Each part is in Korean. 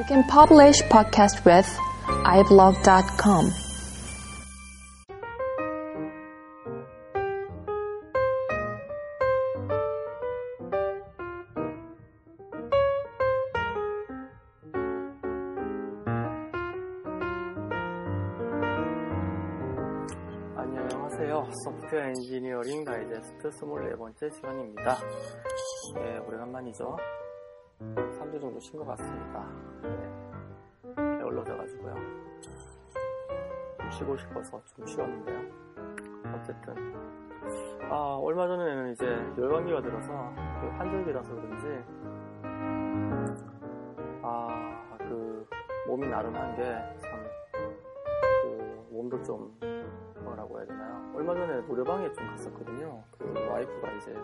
You can publish podcast with iblog.com. 소프트웨어 엔지니어링 다이제스트 24번째 시간입니다. 네, 오래간만이죠. 3주 정도 쉰 것 같습니다. 네, 게을러져가지고요. 좀 쉬고 싶어서 좀 쉬었는데요. 어쨌든. 아, 얼마 전에는 이제 열감기가 들어서, 그 환절기라서 그런지, 아, 그, 몸이 나른한 게 참, 그, 몸도 좀 뭐라고 해야 되나요? 얼마 전에 노래방에 좀 갔었거든요. 그 와이프가 이제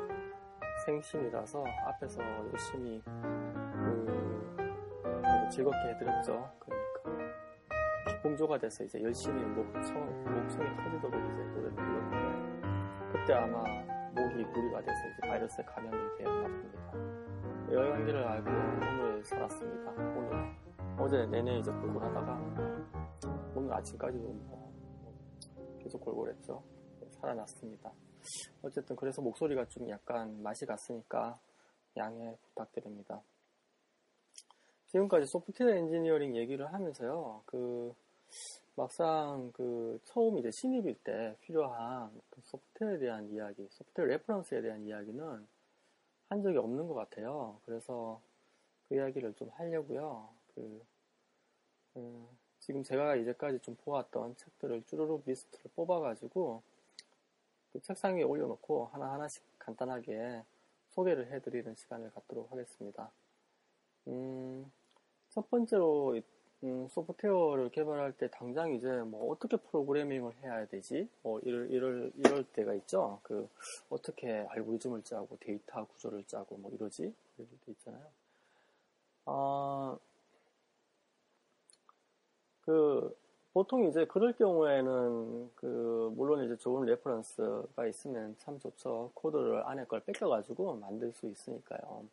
생신이라서 앞에서 열심히 그 즐겁게 해드렸죠. 그러니까 기풍조가 돼서 이제 열심히 목청, 목청이 터지도록 이제 노래를 불렀는데 그때 아마 목이 무리가 돼서 이제 바이러스에 감염이 되었나 봅니다. 여행기를 알고 오늘 살았습니다. 오늘 어제 내내 이제 골골하다가 오늘 아침까지도 뭐 계속 골골했죠. 살아났습니다. 어쨌든 그래서 목소리가 좀 약간 맛이 갔으니까 양해 부탁드립니다. 지금까지 소프트웨어 엔지니어링 얘기를 하면서요, 그, 막상 그 처음 이제 신입일 때 필요한 그 소프트웨어에 대한 이야기, 소프트웨어 reference에 대한 이야기는 한 적이 없는 것 같아요. 그래서 그 이야기를 좀 하려고요. 그, 음, 지금 제가 이제까지 좀 보았던 책들을 쭈루룩 리스트를 뽑아가지고 그 책상 위에 올려놓고 하나하나씩 간단하게 소개를 해드리는 시간을 갖도록 하겠습니다. 음, 첫 번째로 음, 소프트웨어를 개발할 때 당장 이제 뭐 어떻게 프로그래밍을 해야 되지? 뭐 이럴 이럴 이럴 때가 있죠. 그 어떻게 알고리즘을 짜고 데이터 구조를 짜고 뭐 이러지? 이럴 때 있잖아요. 아, 그 보통 이제 그럴 경우에는 그 물론 이제 좋은 reference가 있으면 참 좋죠. 코드를 안에 걸 베껴가지고 만들 수 있으니까요.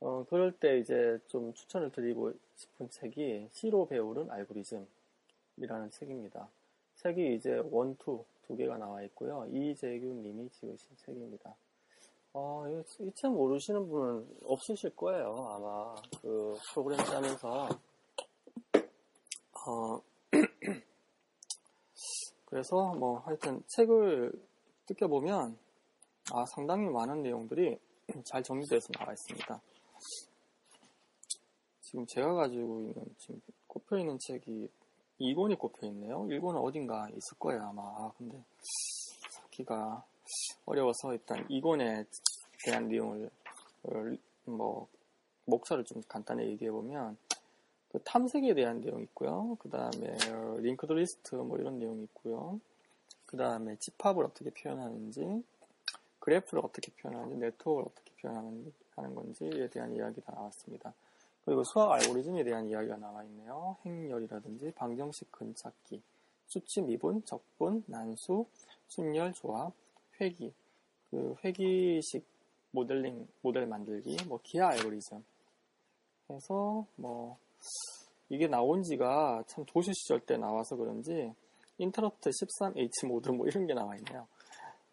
어 그럴 때 이제 좀 추천을 드리고 싶은 책이 C로 배우는 알고리즘이라는 책입니다. 책이 이제 one two 두 개가 나와 있고요. 이재규 님이 지으신 책입니다. 어, 이 책 모르시는 분은 없으실 거예요. 아마 그 프로그램 짜면서 어, 그래서 뭐 하여튼 책을 뜯겨보면 아, 상당히 많은 내용들이 잘 정리돼서 나와 있습니다. 지금 제가 가지고 있는 지금 꼽혀 있는 책이 2권이 꼽혀 있네요. 1권은 어딘가 있을 거예요 아마. 아, 근데 찾기가 어려워서 일단 2권에 대한 내용을 뭐 목차를 좀 간단히 얘기해 보면 그 탐색에 대한 내용이 있고요. 그 다음에 linked list 뭐 이런 내용이 있고요. 그 다음에 집합을 어떻게 표현하는지, 그래프를 어떻게 표현하는지, 네트워크를 어떻게 표현하는 건지에 대한 이야기가 나왔습니다. 그리고 수학 알고리즘에 대한 이야기가 나와 있네요. 행렬이라든지 방정식 근찾기, 수치 미분, 적분, 난수, 순열 조합, 회기, 그 회기식 모델링 모델 만들기, 뭐 기하 알고리즘 해서 뭐 이게 나온 지가 참 도시 시절 때 나와서 그런지 인터럽트 13H 모드 뭐 이런 게 나와 있네요.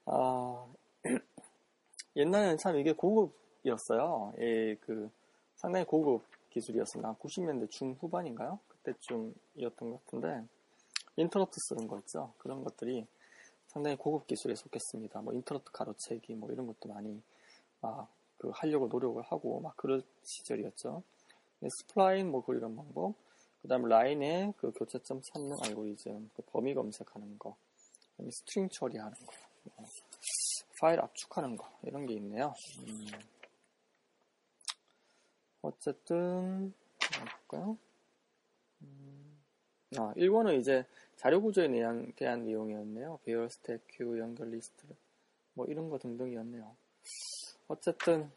아, 옛날에는 참 이게 고급이었어요. 예, 그 상당히 고급 기술이었습니다. 90년대 중후반인가요? 그때쯤이었던 것 같은데 interrupt 쓰는 거 있죠. 그런 것들이 상당히 고급 기술에 속했습니다. 뭐 interrupt 가로채기 뭐 이런 것도 많이 막 그 하려고 노력을 하고 막 그럴 시절이었죠. spline 뭐 그리는 방법, 그 다음 라인의 그 교차점 찾는 알고리즘, 그 범위 검색하는 거, string 처리하는 거, 뭐 파일 압축하는 거 이런 게 있네요. 음. 어쨌든 볼까요? 음. 아, 1번은 이제 자료 구조에 대한 내용이었네요. 배열 stack, queue, 연결 리스트, 뭐 이런 거 등등이었네요. 어쨌든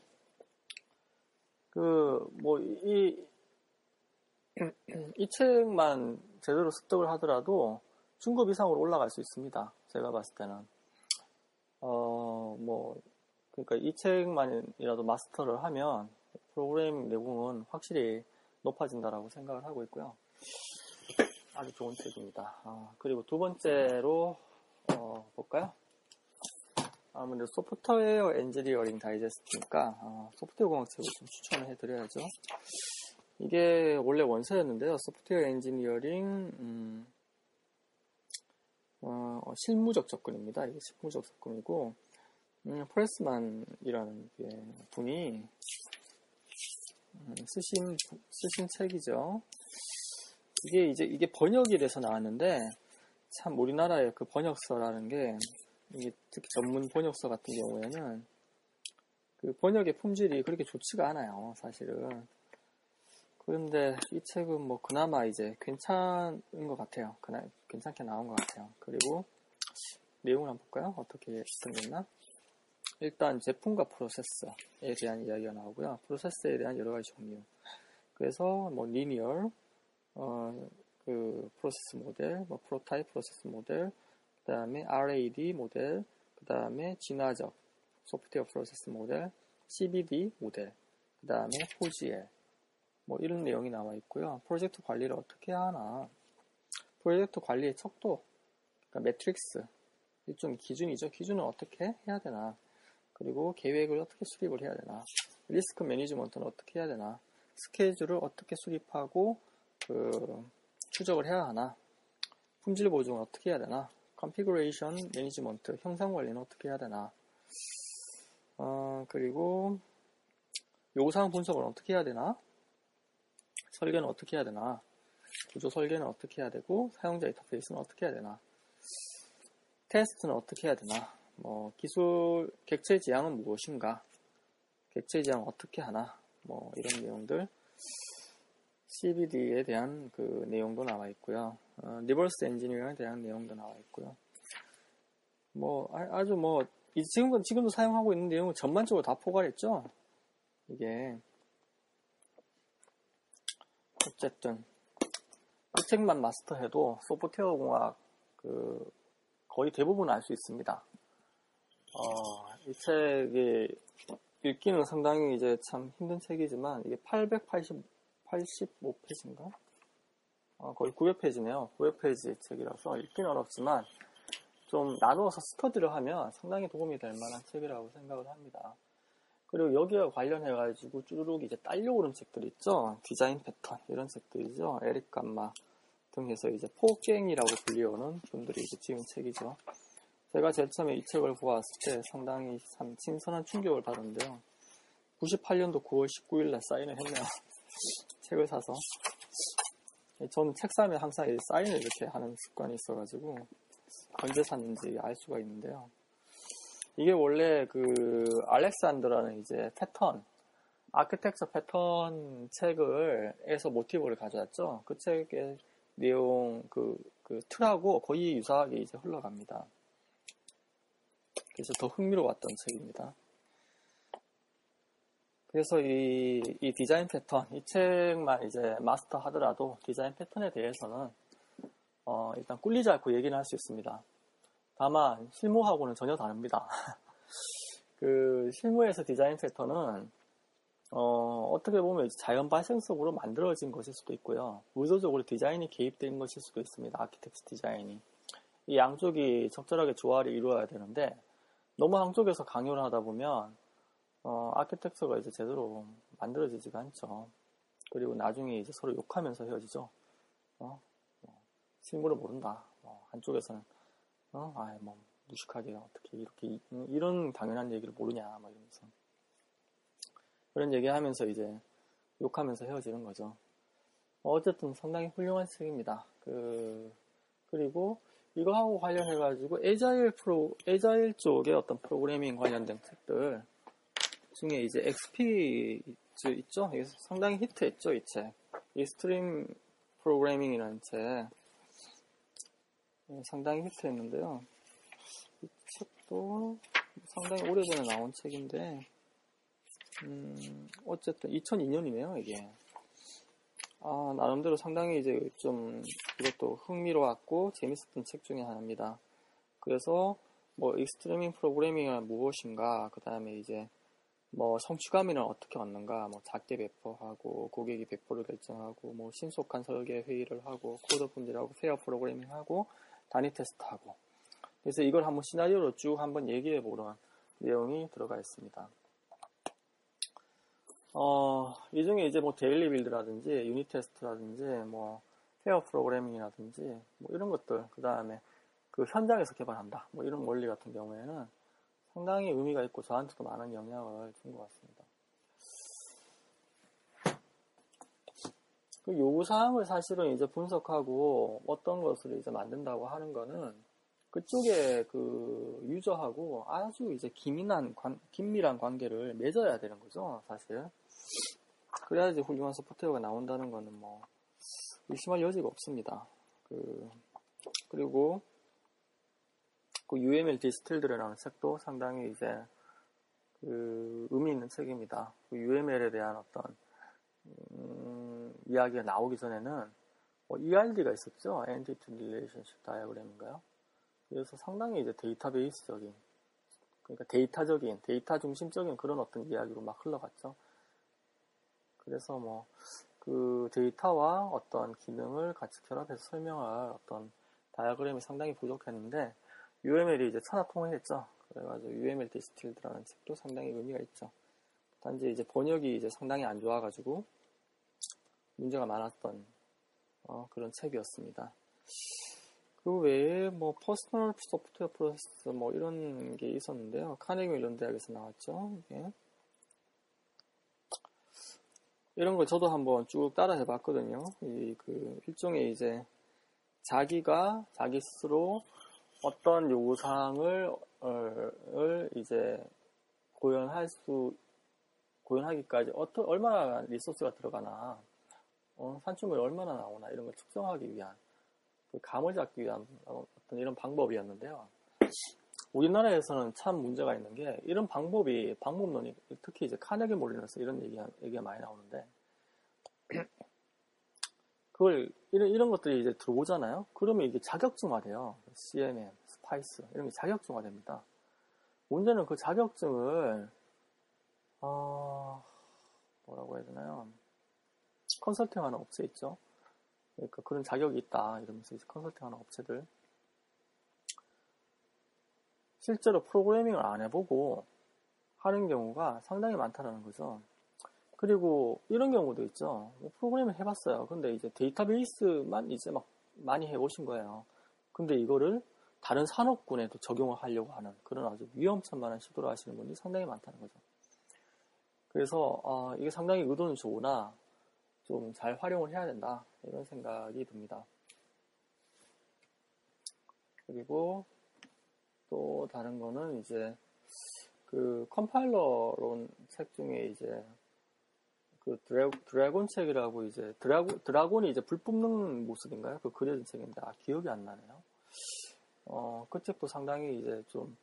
그, 뭐, 이, 이 책만 제대로 습득을 하더라도 중급 이상으로 올라갈 수 있습니다. 제가 봤을 때는. 어, 뭐, 그러니까 이 책만이라도 마스터를 하면 프로그래밍 내공은 확실히 높아진다라고 생각을 하고 있고요. 아주 좋은 책입니다. 아, 그리고 두 번째로 어, 볼까요? 아무래도 소프트웨어 엔지니어링 다이제스트니까 어, 소프트웨어 공학 책을 좀 추천을 해드려야죠. 이게 원래 원서였는데요. 소프트웨어 엔지니어링 음, 어, 실무적 접근입니다. 이게 실무적 접근이고 음, 프레스만이라는 분이 음, 쓰신 쓰신 책이죠. 이게 이제 이게 번역이 돼서 나왔는데 참 우리나라의 그 번역서라는 게 이게 특히 전문 번역서 같은 경우에는 그 번역의 품질이 그렇게 좋지가 않아요, 사실은. 그런데 이 책은 뭐 그나마 이제 괜찮은 것 같아요. 그나 괜찮게 나온 것 같아요. 그리고 내용을 한번 볼까요? 어떻게 생겼나? 일단 제품과 process에 대한 이야기가 나오고요. process에 대한 여러 가지 종류. 그래서 뭐 linear, 어, 그 process 모델, 뭐 prototype process 모델, 그 다음에 RAD 모델, 그 다음에 진화적 소프트웨어 process 모델, CBD 모델, 그 다음에 4GL, 뭐 이런 내용이 나와 있고요. 프로젝트 관리를 어떻게 하나, 프로젝트 관리의 척도, 그러니까 metrics, 일종 기준이죠. 기준을 어떻게 해야 되나, 그리고 계획을 어떻게 수립을 해야 되나, risk management는 어떻게 해야 되나, 스케줄을 어떻게 수립하고 그 추적을 해야 하나, 품질 보증을 어떻게 해야 되나, configuration management, 형상 관리는 어떻게 해야 되나, 어, 그리고 요구사항 분석을 어떻게 해야 되나, 설계는 어떻게 해야 되나, 구조 설계는 어떻게 해야 되고, 사용자 인터페이스는 어떻게 해야 되나, 테스트는 어떻게 해야 되나, 뭐, 기술, 객체 지향은 무엇인가, 객체 지향 어떻게 하나, 뭐, 이런 내용들, CBD에 대한 그 내용도 나와 있고요. 어, reverse engineering에 대한 내용도 나와 있고요. 뭐, 아, 주 뭐 지금, 지금도 사용하고 있는 내용은 전반적으로 다 포괄했죠? 이게. 어쨌든, 이 책만 마스터해도 소프트웨어 공학 그 거의 대부분 알 수 있습니다. 어, 이 책이 읽기는 상당히 이제 참 힘든 책이지만 이게 880 85페이지인가? 어, 거의 900페이지네요. 900페이지 책이라서 읽기는 어렵지만 좀 나누어서 스터디를 하면 상당히 도움이 될 만한 책이라고 생각을 합니다. 그리고 여기와 관련해가지고 쭈르륵 이제 딸려오는 책들 있죠? 디자인 패턴, 이런 책들이죠? 에릭 감마 등 해서 이제 포갱이라고 불리우는 분들이 이제 지은 책이죠. 제가 제일 처음에 이 책을 보았을 때 상당히 참 신선한 충격을 받았는데요. 98년도 9월 19일 날 사인을 했네요. 책을 사서 저는 책 사면 항상 사인을 이렇게 하는 습관이 있어가지고 언제 샀는지 알 수가 있는데요. 이게 원래 그 알렉산더라는 이제 패턴 아키텍처 패턴 책을 에서 모티브를 가져왔죠. 그 책의 내용 그, 그 틀하고 거의 유사하게 이제 흘러갑니다. 그래서 더 흥미로웠던 책입니다. 그래서 이, 이 디자인 패턴, 이 책만 이제 마스터 하더라도 디자인 패턴에 대해서는 어, 일단 꿀리지 않고 얘기는 할수 있습니다. 다만 실무하고는 전혀 다릅니다. 그 실무에서 디자인 패턴은 어, 어떻게 보면 자연 발생적으로 만들어진 것일 수도 있고요. 의도적으로 디자인이 개입된 것일 수도 있습니다. 아키텍처 디자인이. 이 양쪽이 적절하게 조화를 이루어야 되는데 너무 한쪽에서 강요를 하다 보면 어, 아키텍처가 이제 제대로 만들어지지가 않죠. 그리고 나중에 이제 서로 욕하면서 헤어지죠. 어? 뭐, 실물을 모른다. 뭐, 한쪽에서는, 어? 아이, 뭐, 무식하게 어떻게 이렇게, 이런 당연한 얘기를 모르냐, 막 이러면서. 그런 얘기 하면서 이제 욕하면서 헤어지는 거죠. 어쨌든 상당히 훌륭한 책입니다. 그, 그리고 이거하고 관련해가지고 에자일 프로, 에자일 쪽에 어떤 프로그래밍 관련된 책들, 중에 이제 XP 있죠? 상당히 히트했죠, 이 책. extreme programming이라는 책. 네, 상당히 히트했는데요. 이 책도 상당히 오래전에 나온 책인데, 음, 어쨌든 2002년이네요, 이게. 아, 나름대로 상당히 이제 좀 이것도 흥미로웠고 재밌었던 책 중에 하나입니다. 그래서 뭐 extreme programming은 무엇인가, 그 다음에 이제 뭐 성취감은 어떻게 얻는가, 뭐 작게 배포하고 고객이 배포를 결정하고 뭐 신속한 설계 회의를 하고 코드 품질하고 pair programming하고 단위 테스트하고 그래서 이걸 한번 시나리오로 쭉 한번 얘기해 보는 내용이 들어가 있습니다. 어, 이 중에 이제 뭐 daily build라든지 unit test라든지 뭐 페어 프로그래밍이라든지 뭐 이런 것들 그 다음에 그 현장에서 개발한다 뭐 이런 원리 같은 경우에는 상당히 의미가 있고 저한테도 많은 영향을 준 것 같습니다. 그 요구사항을 사실은 이제 분석하고 어떤 것을 이제 만든다고 하는 거는 그쪽에 그 유저하고 아주 이제 긴밀한, 관, 긴밀한 관계를 맺어야 되는 거죠, 사실. 그래야지 훌륭한 소프트웨어가 나온다는 거는 뭐, 의심할 여지가 없습니다. 그, 그리고, 그 UML 디스틸드라는 책도 상당히 이제, 그, 의미 있는 책입니다. 그 UML에 대한 어떤, 음, 이야기가 나오기 전에는, 뭐 ERD가 있었죠? Entity Relationship Diagram인가요? 그래서 상당히 이제 데이터베이스적인, 그러니까 데이터적인, 데이터 중심적인 그런 어떤 이야기로 막 흘러갔죠. 그래서 뭐, 그 데이터와 어떤 기능을 같이 결합해서 설명할 어떤 다이어그램이 상당히 부족했는데, UML이 이제 천하통일했죠. 그래가지고 UML 디스틸드라는 책도 상당히 의미가 있죠. 단지 이제 번역이 이제 상당히 안 좋아가지고 문제가 많았던 어, 그런 책이었습니다. 그 외에 뭐 Personal Software Process 뭐 이런 게 있었는데요. 카네기 멜론 대학에서 나왔죠. 이게. 이런 걸 저도 한번 쭉 따라 해봤거든요. 이 그 일종의 이제 자기가 자기 스스로 어떤 요구사항을 을 이제 고연할 수 고연하기까지 어떤 얼마나 리소스가 들어가나 어, 산출물이 얼마나 나오나 이런 걸 측정하기 위한 그 감을 잡기 위한 어떤 이런 방법이었는데요. 우리나라에서는 참 문제가 있는 게 이런 방법이 방법론이 특히 이제 카네기 멜론에서 이런 얘기가, 얘기가 많이 나오는데 그걸 이런 이런 것들이 이제 들어오잖아요. 그러면 이게 자격증화돼요. CMM, SPICE 이런 게 자격증화됩니다. 문제는 그 자격증을 어, 뭐라고 해야 되나요? 컨설팅하는 업체 있죠. 그러니까 그런 자격이 있다 이러면서 이제 컨설팅하는 업체들 실제로 프로그래밍을 안 해보고 하는 경우가 상당히 많다는 거죠. 그리고 이런 경우도 있죠. 뭐 프로그래밍 해봤어요. 근데 이제 데이터베이스만 이제 막 많이 해보신 거예요. 근데 이거를 다른 산업군에도 적용을 하려고 하는 그런 아주 위험천만한 시도를 하시는 분들이 상당히 많다는 거죠. 그래서 어, 이게 상당히 의도는 좋으나 좀 잘 활용을 해야 된다 이런 생각이 듭니다. 그리고 또 다른 거는 이제 그 컴파일러론 책 중에 이제 그 드래, 드래곤 책이라고 이제 드라고, 드라곤이 이제 불 뿜는 모습인가요? 그 그려진 책인데 아 기억이 안 나네요. 어, 그 책도 상당히 이제 좀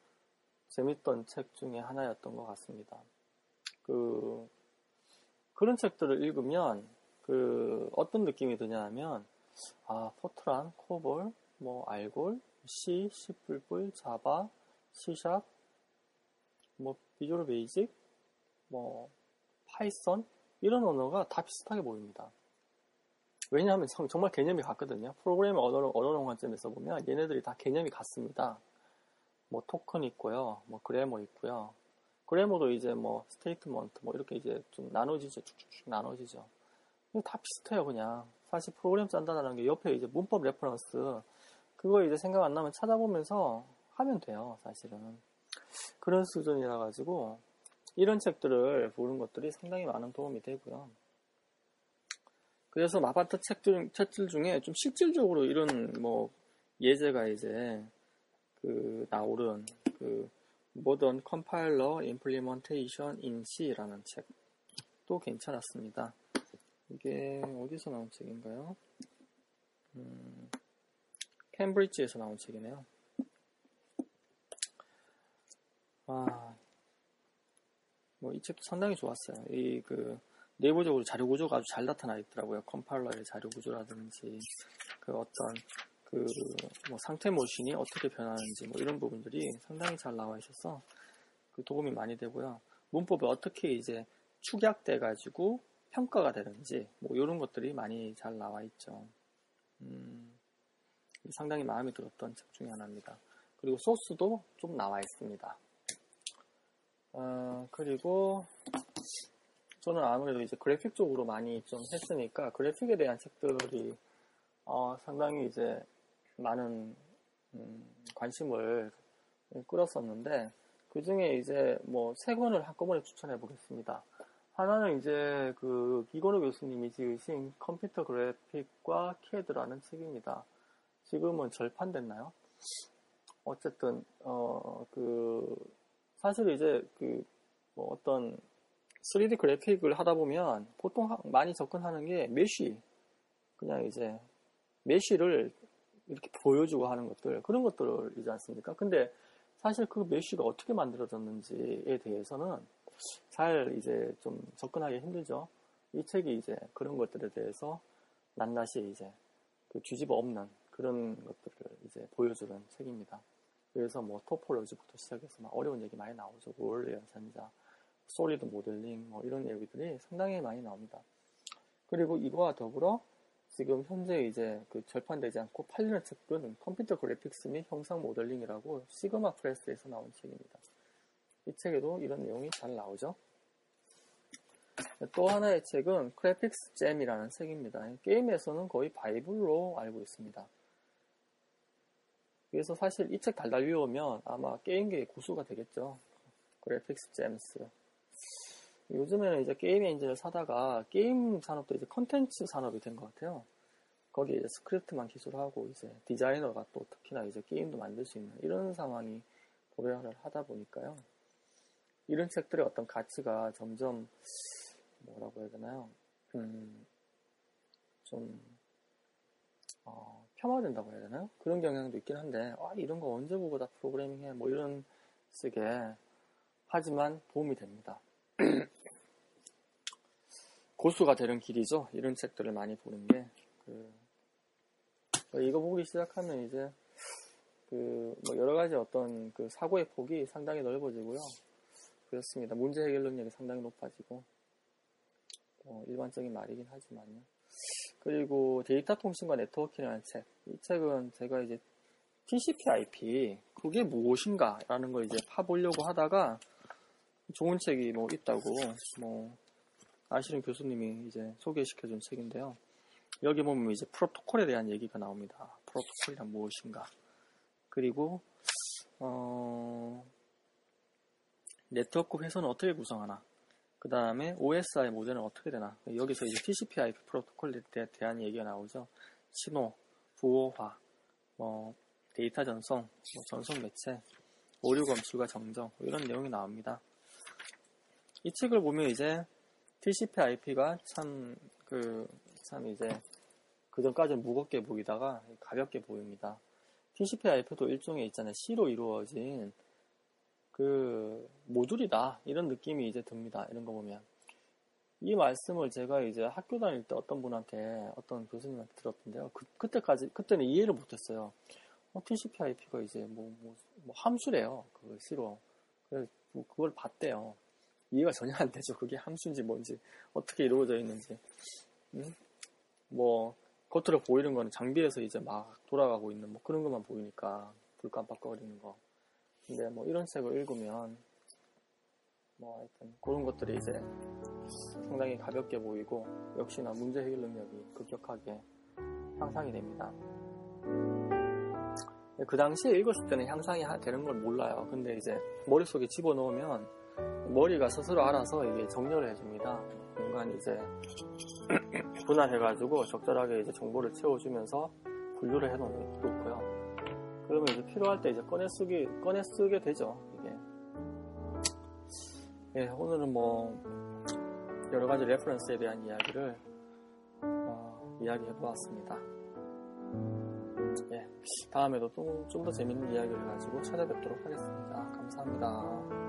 재밌던 책 중에 하나였던 것 같습니다. 그 그런 책들을 읽으면 그 어떤 느낌이 드냐 하면 아 포트란, 코볼, 뭐 알골, C, C++, 자바, C샵, 뭐 Visual Basic, 뭐 파이썬 이런 언어가 다 비슷하게 보입니다. 왜냐하면 정말 개념이 같거든요. 프로그래밍 언어로 언어론 관점에서 보면 얘네들이 다 개념이 같습니다. 뭐 토큰 있고요, 뭐 grammar 있고요. grammar도 이제 뭐 statement 뭐 이렇게 이제 좀 나눠지죠. 쭉쭉쭉 나눠지죠. 다 비슷해요, 그냥. 사실 프로그램 짠다는 게 옆에 이제 문법 reference 그거 이제 생각 안 나면 찾아보면서 하면 돼요, 사실은. 그런 수준이라 가지고 이런 책들을 보는 것들이 상당히 많은 도움이 되고요. 그래서 마바타 책들, 책들 중에 좀 실질적으로 이런 뭐 예제가 이제 그 나오는 그 Modern Compiler Implementation in C라는 책도 괜찮았습니다. 이게 어디서 나온 책인가요? 음, 캠브리지에서 나온 책이네요. 아, 뭐 이 책도 상당히 좋았어요. 이 그 내부적으로 자료 구조가 아주 잘 나타나 있더라고요. 컴파일러의 자료 구조라든지 그 어떤 그 뭐 상태 모신이 어떻게 변하는지 뭐 이런 부분들이 상당히 잘 나와 있어서 그 도움이 많이 되고요. 문법이 어떻게 이제 축약돼 가지고 평가가 되는지 뭐 이런 것들이 많이 잘 나와 있죠. 음, 상당히 마음에 들었던 책 중에 하나입니다. 그리고 소스도 좀 나와 있습니다. 어, 그리고 저는 아무래도 이제 그래픽 쪽으로 많이 좀 했으니까 그래픽에 대한 책들이 어, 상당히 이제 많은 음, 관심을 끌었었는데 그 중에 이제 뭐 세 권을 한꺼번에 추천해 보겠습니다. 하나는 이제 그 이건우 교수님이 지으신 컴퓨터 그래픽과 캐드라는 책입니다. 지금은 절판됐나요? 어쨌든 어그 사실 이제 그 뭐 어떤 3D 그래픽을 하다 보면 보통 많이 접근하는 게 mesh 그냥 이제 메쉬를 이렇게 보여주고 하는 것들 그런 것들이지 않습니까? 근데 사실 그 메쉬가 어떻게 만들어졌는지에 대해서는 잘 이제 좀 접근하기 힘들죠. 이 책이 이제 그런 것들에 대해서 낱낱이 이제 그 뒤집어 엎는 그런 것들을 이제 보여주는 책입니다. 그래서 뭐 토폴로지부터 시작해서 막 어려운 얘기 많이 나오죠. 원래 연산자, 솔리드 모델링 뭐 이런 얘기들이 상당히 많이 나옵니다. 그리고 이거와 더불어 지금 현재 이제 그 절판되지 않고 팔리는 책은 컴퓨터 그래픽스 및 형상 모델링이라고 시그마 프레스에서 나온 책입니다. 이 책에도 이런 내용이 잘 나오죠. 또 하나의 책은 Graphics Gems라는 책입니다. 게임에서는 거의 바이블로 알고 있습니다. 그래서 사실 이 책 달달 외우면 아마 게임계의 고수가 되겠죠. Graphics Gems. 요즘에는 이제 게임 엔진을 사다가 게임 산업도 이제 컨텐츠 산업이 된 것 같아요. 거기에 이제 스크립트만 기술하고 이제 디자이너가 또 특히나 이제 게임도 만들 수 있는 이런 상황이 도래를 하다 보니까요. 이런 책들의 어떤 가치가 점점 뭐라고 해야 되나요? 음, 좀 어, 폄하된다고 해야 되나요? 그런 경향도 있긴 한데 아 이런 거 언제 보고 다 프로그래밍해 뭐 이런 식의 하지만 도움이 됩니다. 고수가 되는 길이죠. 이런 책들을 많이 보는 게. 그, 이거 보기 시작하면 이제, 그, 뭐 여러 가지 어떤 그 사고의 폭이 상당히 넓어지고요. 그렇습니다. 문제 해결 능력이 상당히 높아지고, 뭐 일반적인 말이긴 하지만요. 그리고 데이터 통신과 네트워킹이라는 책. 이 책은 제가 이제 TCP/IP 그게 무엇인가라는 걸 이제 파보려고 하다가 좋은 책이 뭐 있다고 뭐 아시는 교수님이 이제 소개시켜준 책인데요. 여기 보면 이제 프로토콜에 대한 얘기가 나옵니다. 프로토콜이란 무엇인가. 그리고 어, 네트워크 회선은 어떻게 구성하나. 그 다음에 OSI 모델은 어떻게 되나. 여기서 이제 TCP/IP 프로토콜에 대한 얘기가 나오죠. 신호, 부호화, 뭐 데이터 전송, 뭐 전송 매체, 오류 검출과 정정 뭐 이런 내용이 나옵니다. 이 책을 보면 이제 TCP/IP가 참 그 참 이제 그 전까지는 무겁게 보이다가 가볍게 보입니다. TCP/IP도 일종의 있잖아요. C로 이루어진 그 모듈이다 이런 느낌이 이제 듭니다. 이런 거 보면 이 말씀을 제가 이제 학교 다닐 때 어떤 분한테 어떤 교수님한테 들었던데요. 그, 그때까지 그때는 이해를 못했어요. 어, TCP/IP가 이제 뭐, 뭐, 뭐 함수래요. 그걸 C로 그래서 뭐 그걸 봤대요. 이해가 전혀 안 되죠. 그게 함수인지 뭔지 어떻게 이루어져 있는지. 음? 뭐 겉으로 보이는 거는 장비에서 이제 막 돌아가고 있는 뭐 그런 것만 보이니까 불 깜빡거리는 거. 근데 뭐 이런 책을 읽으면 뭐 하여튼 그런 것들이 이제 상당히 가볍게 보이고 역시나 문제 해결 능력이 급격하게 향상이 됩니다. 그 당시에 읽었을 때는 향상이 되는 걸 몰라요. 근데 이제 머릿속에 집어넣으면 머리가 스스로 알아서 이게 정렬을 해줍니다. 공간 이제 분할해가지고 적절하게 이제 정보를 채워주면서 분류를 해놓고요. 그러면 이제 필요할 때 이제 꺼내 쓰기 꺼내 쓰게 되죠. 이게. 예, 오늘은 뭐 여러 가지 레퍼런스에 대한 이야기를 어, 이야기해 보았습니다. 예, 다음에도 좀더 재밌는 이야기를 가지고 찾아뵙도록 하겠습니다. 감사합니다.